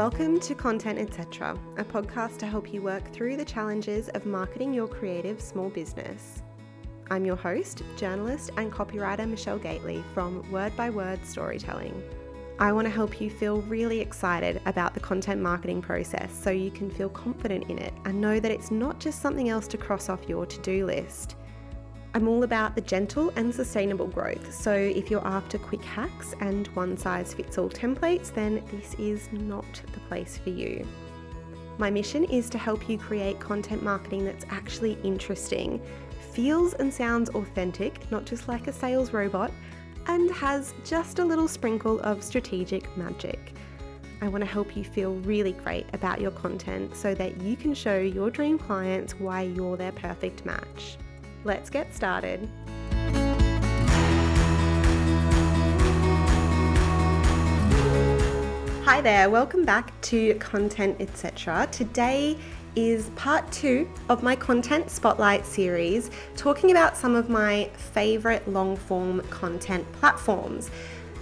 Welcome to Content Etc., a podcast to help you work through the challenges of marketing your creative small business. I'm your host, journalist, and copywriter Michelle Gately from Word by Word Storytelling. I want to help you feel really excited about the content marketing process so you can feel confident in it and know that it's not just something else to cross off your to do list. I'm all about the gentle and sustainable growth. So, if you're after quick hacks and one size fits all templates, then this is not the place for you. My mission is to help you create content marketing that's actually interesting, feels and sounds authentic, not just like a sales robot, and has just a little sprinkle of strategic magic. I want to help you feel really great about your content so that you can show your dream clients why you're their perfect match. Let's get started. Hi there, welcome back to Content Etc. Today is part two of my Content Spotlight series, talking about some of my favorite long form content platforms.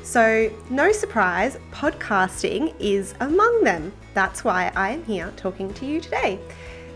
So, no surprise, podcasting is among them. That's why I am here talking to you today.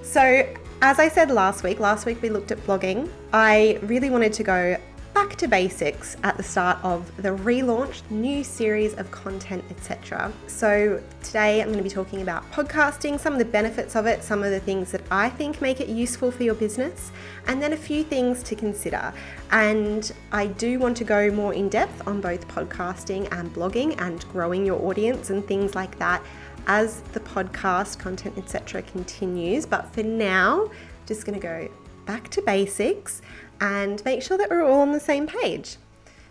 So, as I said last week, last week we looked at blogging. I really wanted to go back to basics at the start of the relaunched new series of content, etc. So, today I'm going to be talking about podcasting, some of the benefits of it, some of the things that I think make it useful for your business, and then a few things to consider. And I do want to go more in depth on both podcasting and blogging and growing your audience and things like that as the podcast content etc continues. But for now just going to go back to basics and make sure that we're all on the same page.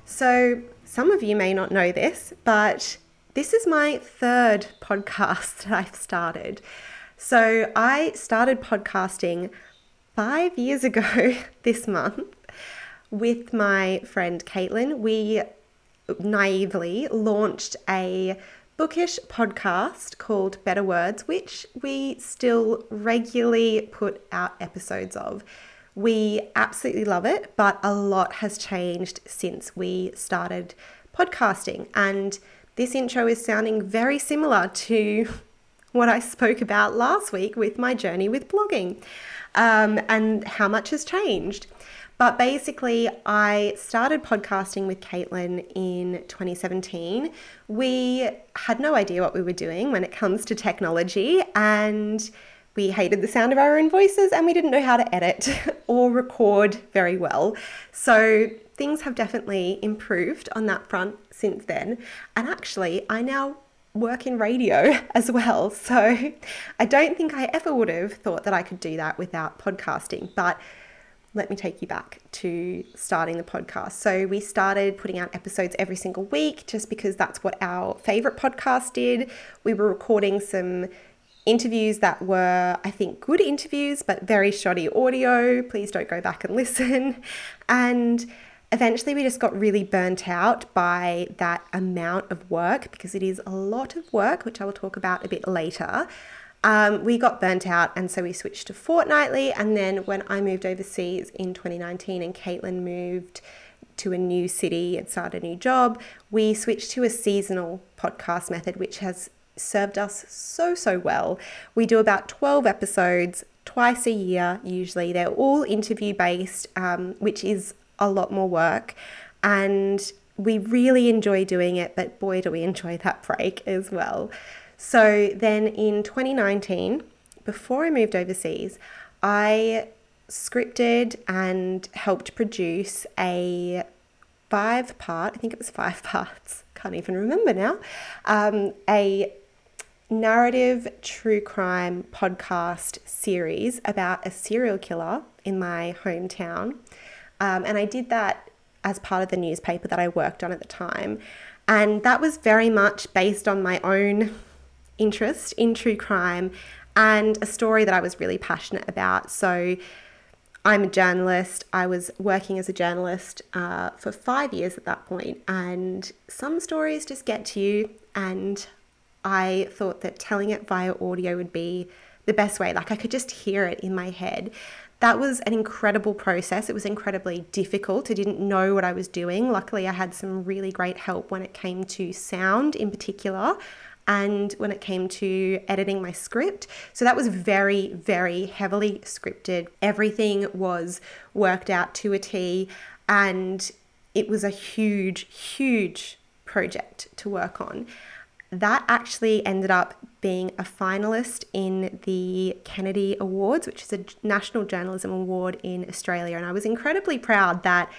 So some of you may not know this but this is my third podcast that i've started. So i started podcasting five years ago this month with my friend caitlin. We naively launched a bookish podcast called Better Words, which we still regularly put out episodes of. We absolutely love it, but a lot has changed since we started podcasting. And this intro is sounding very similar to what I spoke about last week with my journey with blogging um, and how much has changed. But basically, I started podcasting with Caitlin in 2017. We had no idea what we were doing when it comes to technology, and we hated the sound of our own voices, and we didn't know how to edit or record very well. So things have definitely improved on that front since then. And actually, I now work in radio as well. So I don't think I ever would have thought that I could do that without podcasting. But let me take you back to starting the podcast. So, we started putting out episodes every single week just because that's what our favorite podcast did. We were recording some interviews that were, I think, good interviews, but very shoddy audio. Please don't go back and listen. And eventually, we just got really burnt out by that amount of work because it is a lot of work, which I will talk about a bit later um, we got burnt out and so we switched to fortnightly. And then when I moved overseas in 2019 and Caitlin moved to a new city and started a new job, we switched to a seasonal podcast method, which has served us so, so well. We do about 12 episodes twice a year, usually. They're all interview based, um, which is a lot more work. And we really enjoy doing it, but boy, do we enjoy that break as well. So then in 2019, before I moved overseas, I scripted and helped produce a five part, I think it was five parts, can't even remember now, um, a narrative true crime podcast series about a serial killer in my hometown. Um, and I did that as part of the newspaper that I worked on at the time. And that was very much based on my own interest in true crime and a story that I was really passionate about. So, I'm a journalist. I was working as a journalist uh, for five years at that point, and some stories just get to you. And I thought that telling it via audio would be the best way. Like I could just hear it in my head. That was an incredible process. It was incredibly difficult. I didn't know what I was doing. Luckily, I had some really great help when it came to sound in particular and when it came to editing my script. So that was very, very heavily scripted. Everything was worked out to a T, and it was a huge, huge project to work on. That actually ended up being a finalist in the Kennedy Awards, which is a national journalism award in Australia. And I was incredibly proud that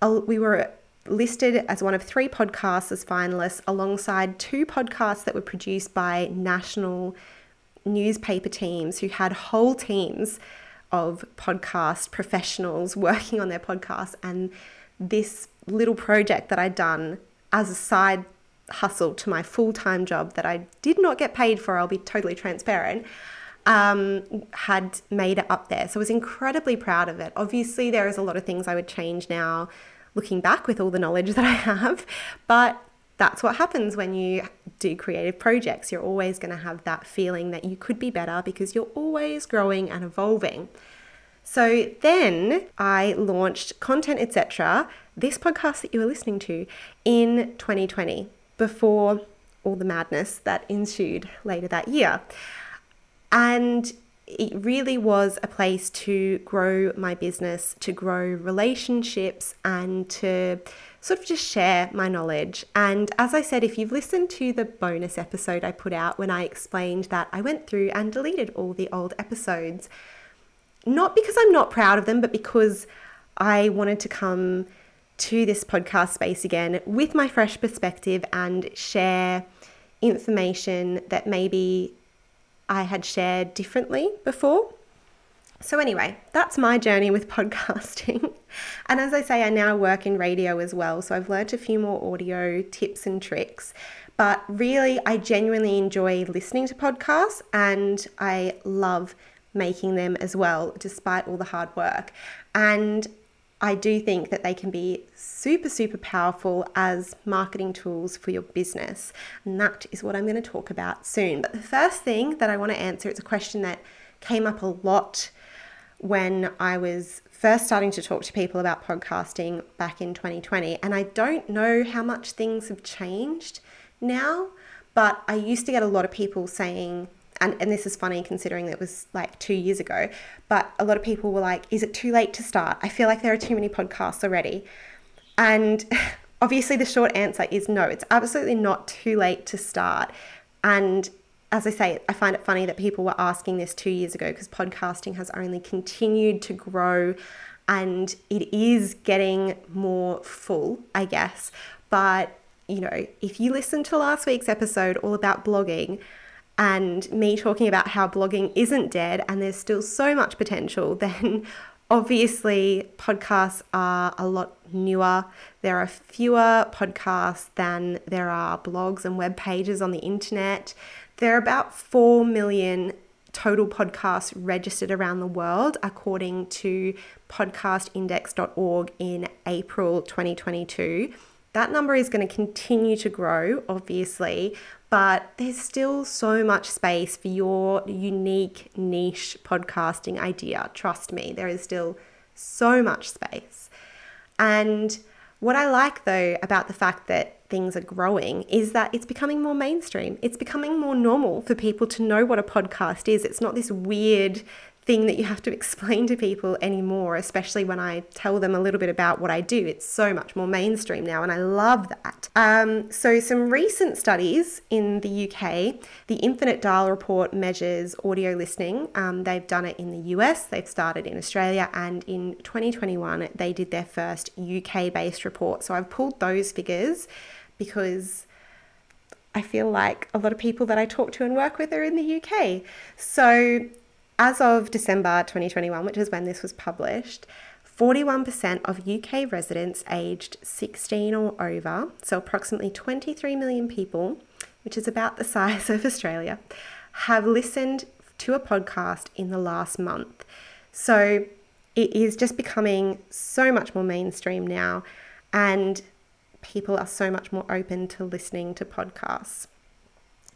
uh, we were listed as one of three podcasts as finalists, alongside two podcasts that were produced by national newspaper teams who had whole teams of podcast professionals working on their podcasts. And this little project that I'd done as a side hustle to my full time job that I did not get paid for, I'll be totally transparent. Um, had made it up there. So I was incredibly proud of it. Obviously, there is a lot of things I would change now looking back with all the knowledge that I have. But that's what happens when you do creative projects. You're always going to have that feeling that you could be better because you're always growing and evolving. So then I launched Content Etc., this podcast that you were listening to, in 2020 before all the madness that ensued later that year. And it really was a place to grow my business, to grow relationships, and to sort of just share my knowledge. And as I said, if you've listened to the bonus episode I put out when I explained that I went through and deleted all the old episodes, not because I'm not proud of them, but because I wanted to come to this podcast space again with my fresh perspective and share information that maybe I had shared differently before. So, anyway, that's my journey with podcasting. and as I say, I now work in radio as well. So, I've learned a few more audio tips and tricks. But really, I genuinely enjoy listening to podcasts and I love making them as well, despite all the hard work. And I do think that they can be super, super powerful as marketing tools for your business. And that is what I'm going to talk about soon. But the first thing that I want to answer it's a question that came up a lot when I was first starting to talk to people about podcasting back in 2020. And I don't know how much things have changed now, but I used to get a lot of people saying, and, and this is funny considering it was like two years ago, but a lot of people were like, is it too late to start? I feel like there are too many podcasts already. And obviously, the short answer is no, it's absolutely not too late to start. And as I say, I find it funny that people were asking this two years ago because podcasting has only continued to grow and it is getting more full, I guess. But, you know, if you listen to last week's episode all about blogging, and me talking about how blogging isn't dead and there's still so much potential, then obviously podcasts are a lot newer. There are fewer podcasts than there are blogs and web pages on the internet. There are about 4 million total podcasts registered around the world, according to podcastindex.org in April 2022. That number is going to continue to grow, obviously, but there's still so much space for your unique niche podcasting idea. Trust me, there is still so much space. And what I like though about the fact that things are growing is that it's becoming more mainstream. It's becoming more normal for people to know what a podcast is. It's not this weird thing that you have to explain to people anymore, especially when I tell them a little bit about what I do. It's so much more mainstream now, and I love that. Um, so, some recent studies in the UK, the Infinite Dial Report measures audio listening. Um, they've done it in the US, they've started in Australia, and in 2021, they did their first UK based report. So, I've pulled those figures because. I feel like a lot of people that I talk to and work with are in the UK. So as of December 2021, which is when this was published, 41% of UK residents aged 16 or over, so approximately 23 million people, which is about the size of Australia, have listened to a podcast in the last month. So it is just becoming so much more mainstream now, and people are so much more open to listening to podcasts.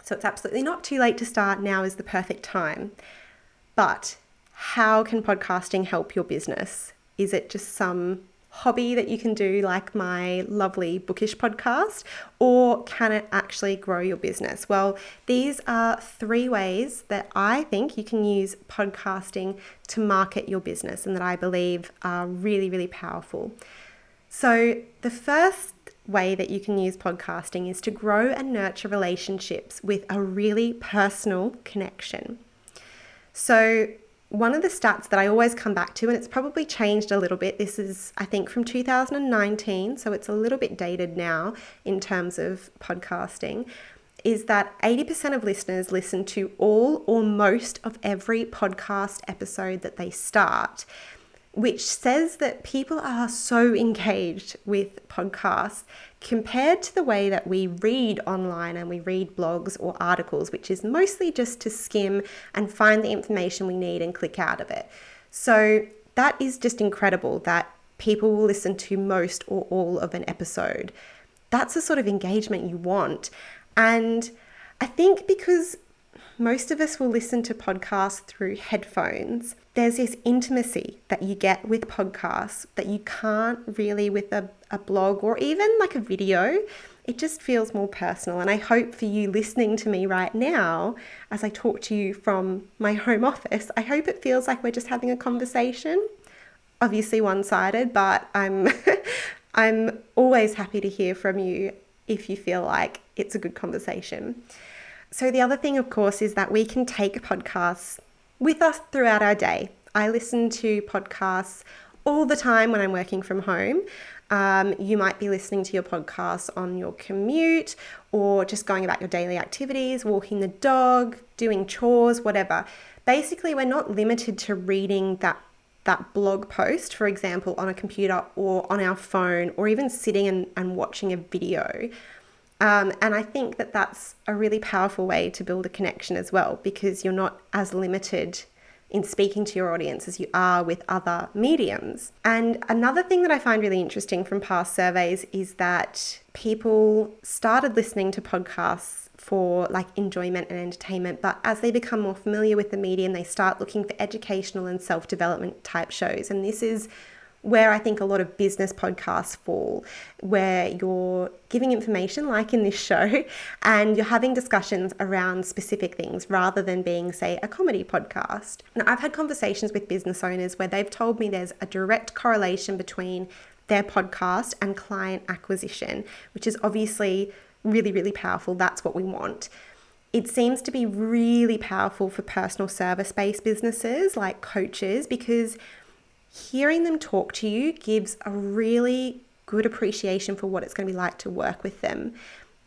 So it's absolutely not too late to start. Now is the perfect time. But how can podcasting help your business? Is it just some hobby that you can do, like my lovely bookish podcast, or can it actually grow your business? Well, these are three ways that I think you can use podcasting to market your business and that I believe are really, really powerful. So, the first way that you can use podcasting is to grow and nurture relationships with a really personal connection. So, one of the stats that I always come back to, and it's probably changed a little bit, this is, I think, from 2019, so it's a little bit dated now in terms of podcasting, is that 80% of listeners listen to all or most of every podcast episode that they start which says that people are so engaged with podcasts compared to the way that we read online and we read blogs or articles, which is mostly just to skim and find the information we need and click out of it. So that is just incredible that people will listen to most or all of an episode. That's the sort of engagement you want. And I think because most of us will listen to podcasts through headphones. There's this intimacy that you get with podcasts that you can't really with a, a blog or even like a video. It just feels more personal. And I hope for you listening to me right now, as I talk to you from my home office, I hope it feels like we're just having a conversation. Obviously one sided, but I'm I'm always happy to hear from you if you feel like it's a good conversation. So, the other thing, of course, is that we can take podcasts with us throughout our day. I listen to podcasts all the time when I'm working from home. Um, you might be listening to your podcast on your commute or just going about your daily activities, walking the dog, doing chores, whatever. Basically, we're not limited to reading that that blog post, for example, on a computer or on our phone, or even sitting and, and watching a video. Um, and I think that that's a really powerful way to build a connection as well because you're not as limited in speaking to your audience as you are with other mediums. And another thing that I find really interesting from past surveys is that people started listening to podcasts for like enjoyment and entertainment, but as they become more familiar with the medium, they start looking for educational and self development type shows. And this is where I think a lot of business podcasts fall, where you're giving information, like in this show, and you're having discussions around specific things rather than being, say, a comedy podcast. And I've had conversations with business owners where they've told me there's a direct correlation between their podcast and client acquisition, which is obviously really, really powerful. That's what we want. It seems to be really powerful for personal service based businesses like coaches because hearing them talk to you gives a really good appreciation for what it's going to be like to work with them,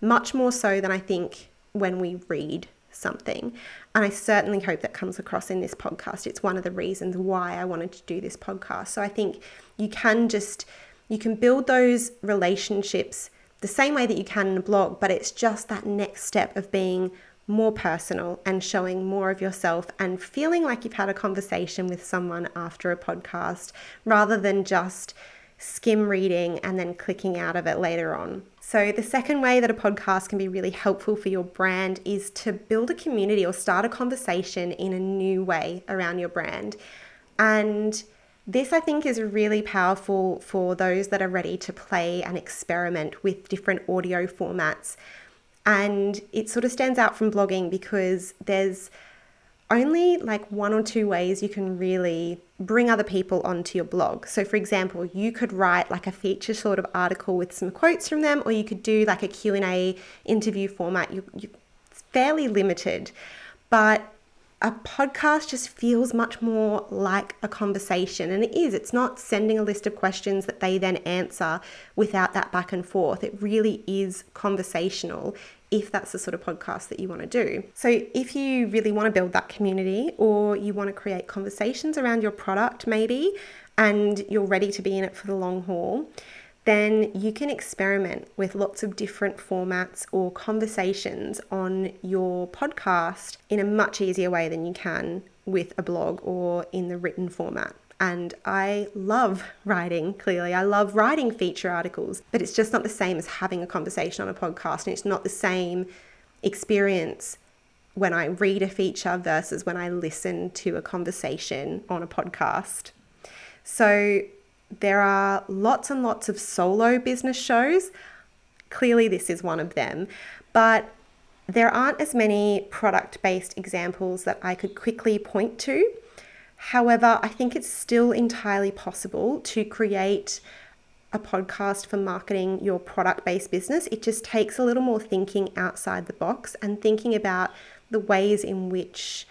much more so than I think when we read something. And I certainly hope that comes across in this podcast. It's one of the reasons why I wanted to do this podcast. So I think you can just you can build those relationships the same way that you can in a blog, but it's just that next step of being more personal and showing more of yourself and feeling like you've had a conversation with someone after a podcast rather than just skim reading and then clicking out of it later on. So, the second way that a podcast can be really helpful for your brand is to build a community or start a conversation in a new way around your brand. And this, I think, is really powerful for those that are ready to play and experiment with different audio formats and it sort of stands out from blogging because there's only like one or two ways you can really bring other people onto your blog. So for example, you could write like a feature sort of article with some quotes from them or you could do like a Q&A interview format. You, fairly limited. But a podcast just feels much more like a conversation. And it is, it's not sending a list of questions that they then answer without that back and forth. It really is conversational if that's the sort of podcast that you want to do. So, if you really want to build that community or you want to create conversations around your product, maybe, and you're ready to be in it for the long haul, then you can experiment with lots of different formats or conversations on your podcast in a much easier way than you can with a blog or in the written format. And I love writing, clearly. I love writing feature articles, but it's just not the same as having a conversation on a podcast. And it's not the same experience when I read a feature versus when I listen to a conversation on a podcast. So there are lots and lots of solo business shows. Clearly, this is one of them, but there aren't as many product based examples that I could quickly point to. However, I think it's still entirely possible to create a podcast for marketing your product based business. It just takes a little more thinking outside the box and thinking about the ways in which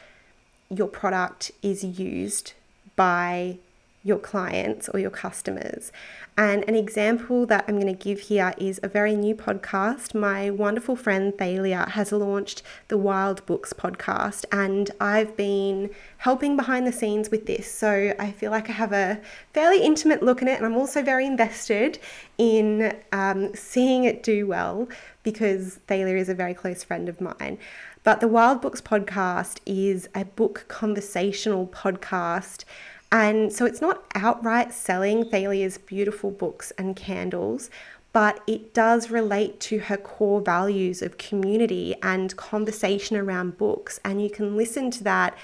your product is used by your clients or your customers. And an example that I'm going to give here is a very new podcast. My wonderful friend Thalia has launched the Wild Books podcast, and I've been helping behind the scenes with this. So I feel like I have a fairly intimate look in it, and I'm also very invested in um, seeing it do well because Thalia is a very close friend of mine. But the Wild Books podcast is a book conversational podcast and so it's not outright selling Thalia's beautiful books and candles, but it does relate to her core values of community and conversation around books. And you can listen to that,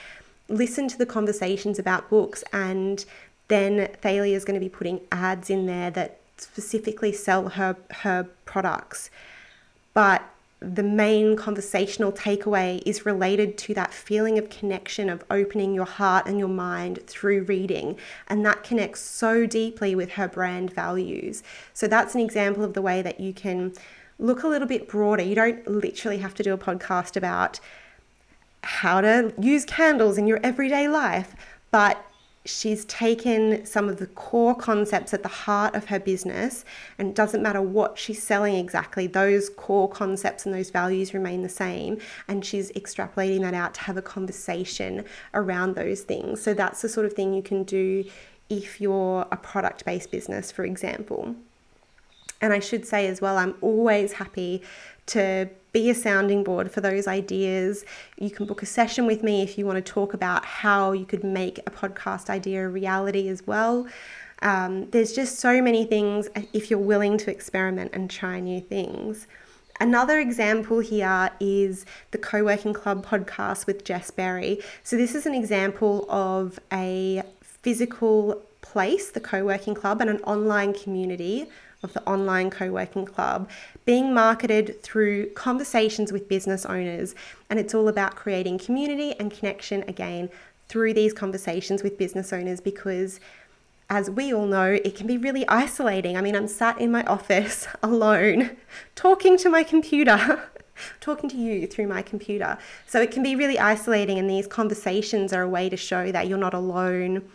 listen to the conversations about books, and then Thalia is going to be putting ads in there that specifically sell her her products. But the main conversational takeaway is related to that feeling of connection of opening your heart and your mind through reading. And that connects so deeply with her brand values. So that's an example of the way that you can look a little bit broader. You don't literally have to do a podcast about how to use candles in your everyday life, but she's taken some of the core concepts at the heart of her business and it doesn't matter what she's selling exactly those core concepts and those values remain the same and she's extrapolating that out to have a conversation around those things. So that's the sort of thing you can do if you're a product based business for example and I should say as well, I'm always happy to be a sounding board for those ideas. You can book a session with me if you want to talk about how you could make a podcast idea a reality as well. Um, there's just so many things if you're willing to experiment and try new things. Another example here is the Co working Club podcast with Jess Berry. So, this is an example of a physical place, the Co working Club, and an online community of the online co working club being marketed through conversations with business owners. And it's all about creating community and connection again through these conversations with business owners because. As we all know, it can be really isolating. I mean, I'm sat in my office alone, talking to my computer, talking to you through my computer. So it can be really isolating, and these conversations are a way to show that you're not alone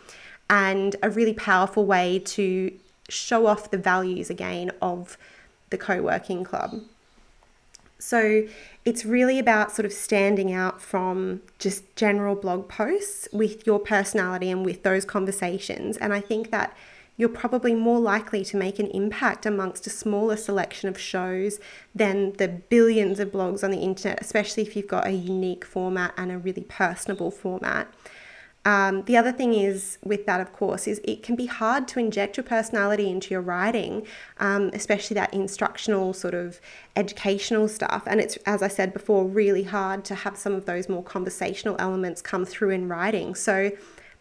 and a really powerful way to show off the values again of the co working club. So it's really about sort of standing out from just general blog posts with your personality and with those conversations. And I think that you're probably more likely to make an impact amongst a smaller selection of shows than the billions of blogs on the internet, especially if you've got a unique format and a really personable format. Um, the other thing is with that, of course, is it can be hard to inject your personality into your writing, um, especially that instructional sort of educational stuff. And it's, as I said before, really hard to have some of those more conversational elements come through in writing. So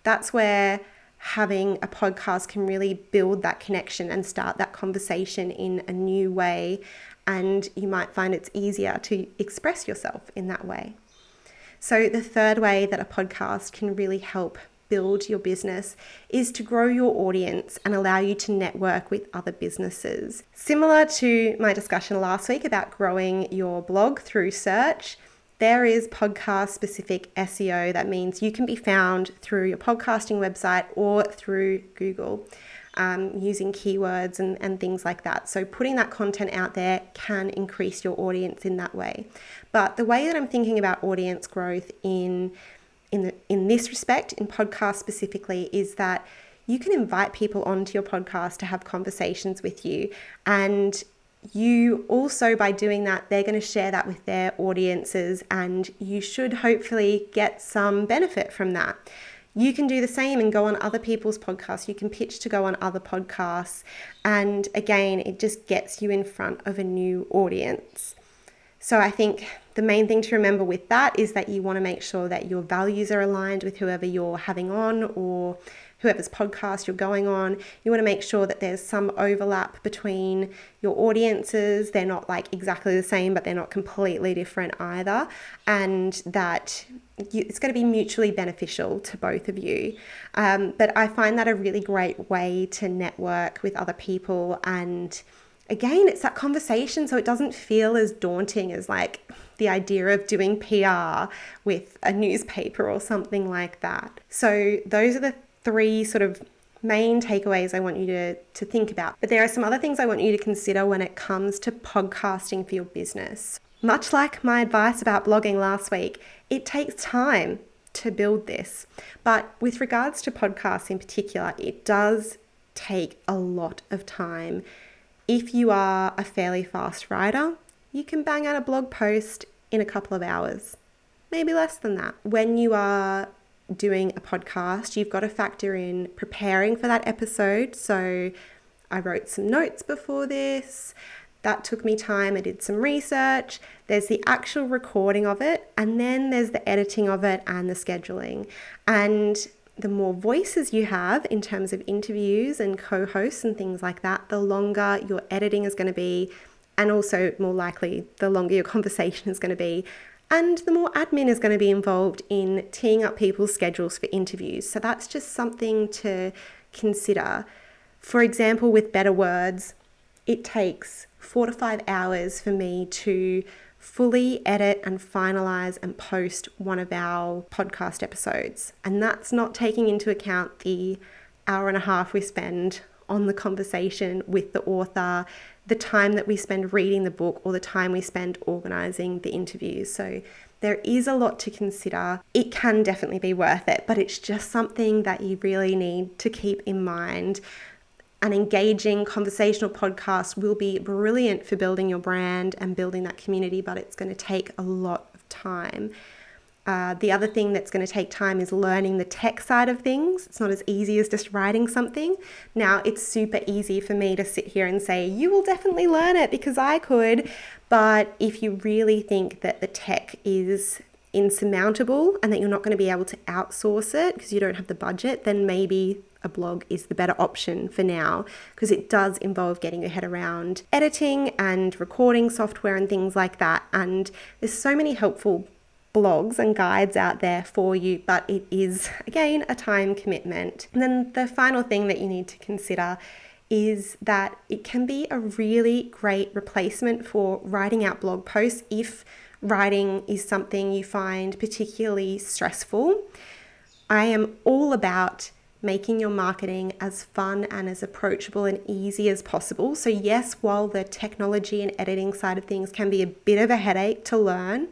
that's where having a podcast can really build that connection and start that conversation in a new way. And you might find it's easier to express yourself in that way. So, the third way that a podcast can really help build your business is to grow your audience and allow you to network with other businesses. Similar to my discussion last week about growing your blog through search, there is podcast specific SEO. That means you can be found through your podcasting website or through Google um, using keywords and, and things like that. So, putting that content out there can increase your audience in that way. But the way that I'm thinking about audience growth in in, the, in this respect, in podcast specifically, is that you can invite people onto your podcast to have conversations with you. And you also, by doing that, they're going to share that with their audiences, and you should hopefully get some benefit from that. You can do the same and go on other people's podcasts. You can pitch to go on other podcasts. And again, it just gets you in front of a new audience. So I think the main thing to remember with that is that you want to make sure that your values are aligned with whoever you're having on or whoever's podcast you're going on. You want to make sure that there's some overlap between your audiences. They're not like exactly the same, but they're not completely different either. And that you, it's going to be mutually beneficial to both of you. Um, but I find that a really great way to network with other people. And again, it's that conversation, so it doesn't feel as daunting as like the idea of doing PR with a newspaper or something like that. So, those are the three sort of main takeaways I want you to, to think about. But there are some other things I want you to consider when it comes to podcasting for your business. Much like my advice about blogging last week, it takes time to build this. But with regards to podcasts in particular, it does take a lot of time. If you are a fairly fast writer, you can bang out a blog post in a couple of hours, maybe less than that. When you are doing a podcast, you've got to factor in preparing for that episode. So I wrote some notes before this. That took me time. I did some research. There's the actual recording of it, and then there's the editing of it and the scheduling. And the more voices you have in terms of interviews and co hosts and things like that, the longer your editing is going to be, and also more likely, the longer your conversation is going to be. And the more admin is going to be involved in teeing up people's schedules for interviews. So that's just something to consider. For example, with Better Words, it takes four to five hours for me to fully edit and finalize and post one of our podcast episodes. And that's not taking into account the hour and a half we spend on the conversation with the author, the time that we spend reading the book, or the time we spend organizing the interviews. So there is a lot to consider. It can definitely be worth it, but it's just something that you really need to keep in mind. An engaging conversational podcast will be brilliant for building your brand and building that community, but it's going to take a lot of time. Uh, the other thing that's going to take time is learning the tech side of things. It's not as easy as just writing something. Now, it's super easy for me to sit here and say, you will definitely learn it because I could. But if you really think that the tech is insurmountable and that you're not going to be able to outsource it because you don't have the budget, then maybe a blog is the better option for now because it does involve getting your head around editing and recording software and things like that. And there's so many helpful blogs and guides out there for you, but it is, again, a time commitment. And then the final thing that you need to consider is that it can be a really great replacement for writing out blog posts if writing is something you find particularly stressful. I am all about making your marketing as fun and as approachable and easy as possible. So, yes, while the technology and editing side of things can be a bit of a headache to learn,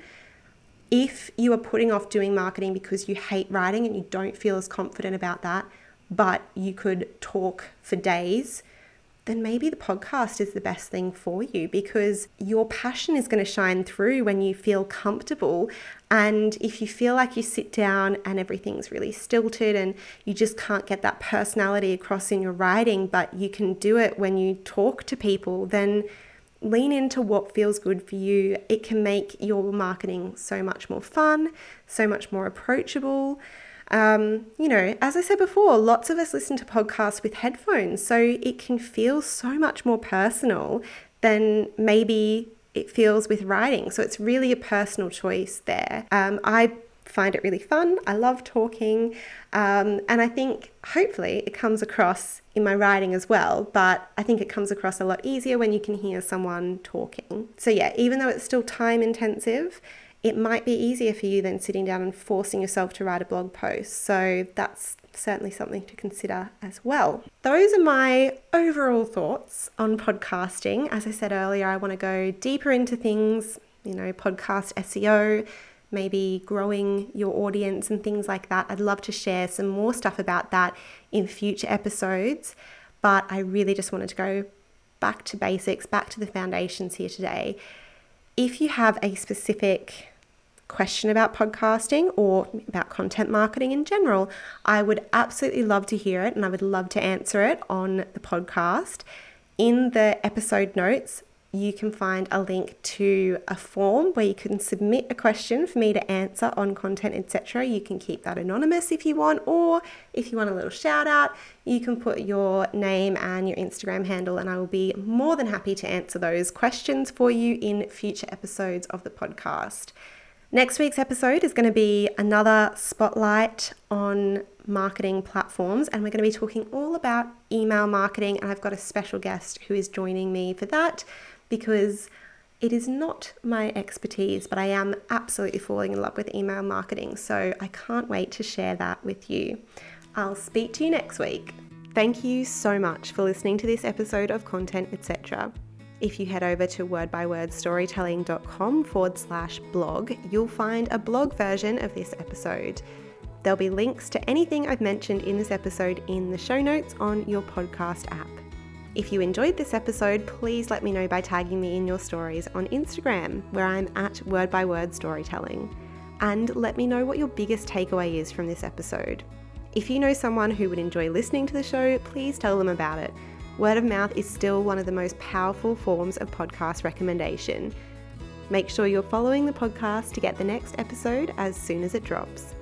if you are putting off doing marketing because you hate writing and you don't feel as confident about that, but you could talk for days, then maybe the podcast is the best thing for you because your passion is going to shine through when you feel comfortable. And if you feel like you sit down and everything's really stilted and you just can't get that personality across in your writing, but you can do it when you talk to people, then lean into what feels good for you. It can make your marketing so much more fun, so much more approachable. Um, you know, as I said before, lots of us listen to podcasts with headphones, so it can feel so much more personal than maybe it feels with writing. So it's really a personal choice there. Um, I find it really fun. I love talking. Um, and I think hopefully it comes across in my writing as well, but I think it comes across a lot easier when you can hear someone talking. So, yeah, even though it's still time intensive, it might be easier for you than sitting down and forcing yourself to write a blog post. So, that's certainly something to consider as well. Those are my overall thoughts on podcasting. As I said earlier, I want to go deeper into things, you know, podcast SEO maybe growing your audience and things like that. I'd love to share some more stuff about that in future episodes, but I really just wanted to go back to basics, back to the foundations here today. If you have a specific question about podcasting or about content marketing in general, I would absolutely love to hear it and I would love to answer it on the podcast. In the episode notes, you can find a link to a form where you can submit a question for me to answer on content, etc. You can keep that anonymous if you want, or if you want a little shout out, you can put your name and your Instagram handle, and I will be more than happy to answer those questions for you in future episodes of the podcast. Next week's episode is going to be another spotlight on marketing platforms, and we're going to be talking all about email marketing. And I've got a special guest who is joining me for that because it is not my expertise, but I am absolutely falling in love with email marketing. So I can't wait to share that with you. I'll speak to you next week. Thank you so much for listening to this episode of Content Etc. If you head over to wordbywordstorytelling.com forward slash blog, you'll find a blog version of this episode. There'll be links to anything I've mentioned in this episode in the show notes on your podcast app. If you enjoyed this episode, please let me know by tagging me in your stories on Instagram, where I'm at Word by Word Storytelling. And let me know what your biggest takeaway is from this episode. If you know someone who would enjoy listening to the show, please tell them about it. Word of mouth is still one of the most powerful forms of podcast recommendation. Make sure you're following the podcast to get the next episode as soon as it drops.